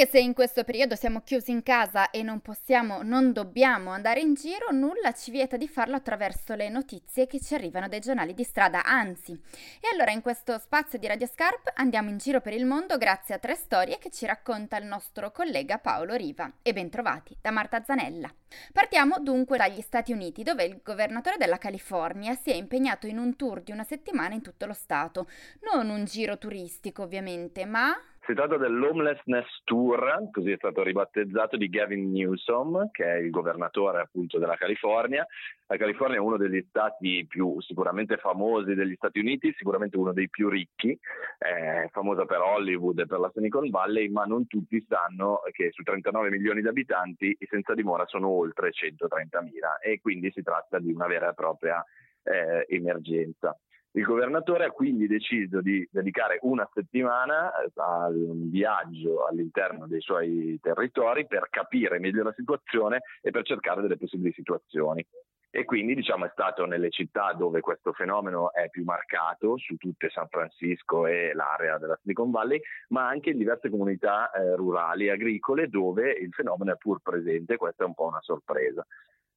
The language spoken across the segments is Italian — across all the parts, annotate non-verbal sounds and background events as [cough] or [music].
Anche se in questo periodo siamo chiusi in casa e non possiamo, non dobbiamo andare in giro, nulla ci vieta di farlo attraverso le notizie che ci arrivano dai giornali di strada, anzi. E allora in questo spazio di Radio Scarp andiamo in giro per il mondo grazie a tre storie che ci racconta il nostro collega Paolo Riva. E bentrovati da Marta Zanella. Partiamo dunque dagli Stati Uniti, dove il governatore della California si è impegnato in un tour di una settimana in tutto lo stato. Non un giro turistico, ovviamente, ma si tratta dell'Homelessness Tour, così è stato ribattezzato, di Gavin Newsom, che è il governatore appunto della California. La California è uno degli stati più sicuramente famosi degli Stati Uniti, sicuramente uno dei più ricchi, è famosa per Hollywood e per la Silicon Valley, ma non tutti sanno che su 39 milioni di abitanti i senza dimora sono oltre 130 mila e quindi si tratta di una vera e propria eh, emergenza. Il governatore ha quindi deciso di dedicare una settimana eh, a un viaggio all'interno dei suoi territori per capire meglio la situazione e per cercare delle possibili situazioni. E quindi diciamo, è stato nelle città dove questo fenomeno è più marcato, su tutte San Francisco e l'area della Silicon Valley, ma anche in diverse comunità eh, rurali e agricole dove il fenomeno è pur presente, questa è un po' una sorpresa.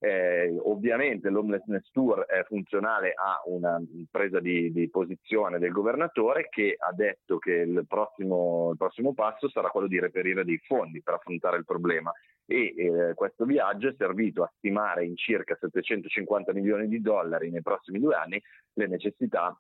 Eh, ovviamente l'homelessness tour è funzionale a una presa di, di, posizione del governatore che ha detto che il prossimo, il prossimo, passo sarà quello di reperire dei fondi per affrontare il problema. E eh, questo viaggio è servito a stimare in circa 750 milioni di dollari nei prossimi due anni le necessità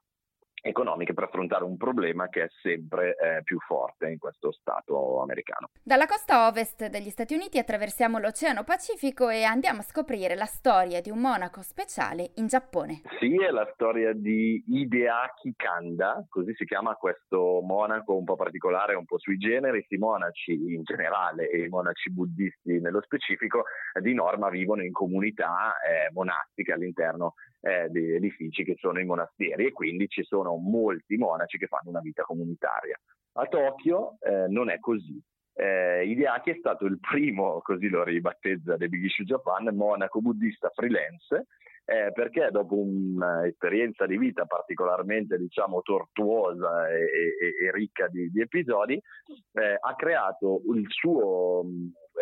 economiche per affrontare un problema che è sempre eh, più forte in questo Stato americano. Dalla costa ovest degli Stati Uniti attraversiamo l'Oceano Pacifico e andiamo a scoprire la storia di un monaco speciale in Giappone. Sì, è la storia di Hideaki Kanda, così si chiama questo monaco un po' particolare, un po' sui generis. I monaci in generale e i monaci buddisti nello specifico di norma vivono in comunità eh, monastiche all'interno eh, degli edifici che sono i monasteri e quindi ci sono molti monaci che fanno una vita comunitaria. A Tokyo eh, non è così. Eh, Hideaki è stato il primo, così lo ribattezza The Big Issue Japan, monaco buddista freelance, eh, perché dopo un'esperienza di vita particolarmente diciamo, tortuosa e, e, e ricca di, di episodi, eh, ha creato il suo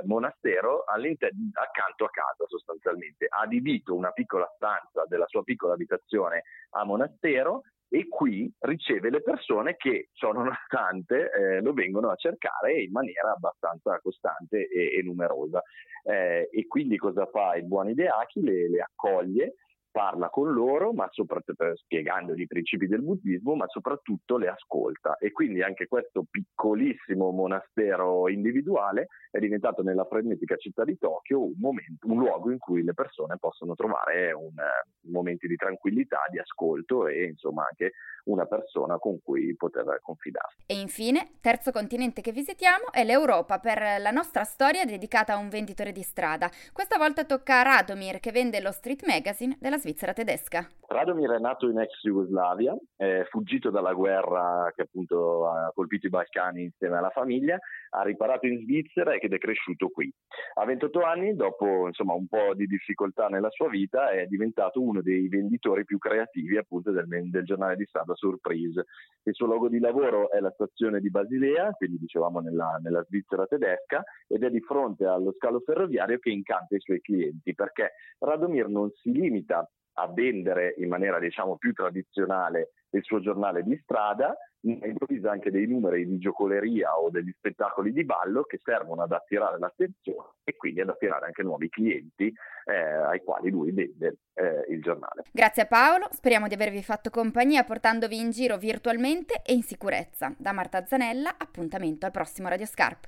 monastero accanto a casa sostanzialmente. Ha adibito una piccola stanza della sua piccola abitazione a monastero e qui riceve le persone che, ciononostante, [laughs] eh, lo vengono a cercare in maniera abbastanza costante e, e numerosa. Eh, e quindi cosa fa il buon Ideaki? Le, le accoglie parla con loro, ma soprattutto spiegandogli i principi del buddismo, ma soprattutto le ascolta. E quindi anche questo piccolissimo monastero individuale è diventato nella frenetica città di Tokyo un, momento, un luogo in cui le persone possono trovare un, uh, momenti di tranquillità, di ascolto e insomma anche una persona con cui poter confidarsi. E infine, terzo continente che visitiamo è l'Europa per la nostra storia dedicata a un venditore di strada. Questa volta tocca a Radomir che vende lo street magazine della Svizzera tedesca. Radomir è nato in ex Jugoslavia, è fuggito dalla guerra che appunto ha colpito i Balcani insieme alla famiglia, ha riparato in Svizzera ed è cresciuto qui. A 28 anni, dopo insomma, un po' di difficoltà nella sua vita, è diventato uno dei venditori più creativi appunto del, del giornale di strada Surprise. Il suo luogo di lavoro è la stazione di Basilea, quindi dicevamo nella, nella Svizzera tedesca, ed è di fronte allo scalo ferroviario che incanta i suoi clienti, perché Radomir non si limita a vendere in maniera diciamo più tradizionale il suo giornale di strada, improvvisa anche dei numeri di giocoleria o degli spettacoli di ballo che servono ad attirare l'attenzione e quindi ad attirare anche nuovi clienti eh, ai quali lui vende eh, il giornale. Grazie a Paolo, speriamo di avervi fatto compagnia portandovi in giro virtualmente e in sicurezza. Da Marta Zanella, appuntamento al prossimo Radio Scarp.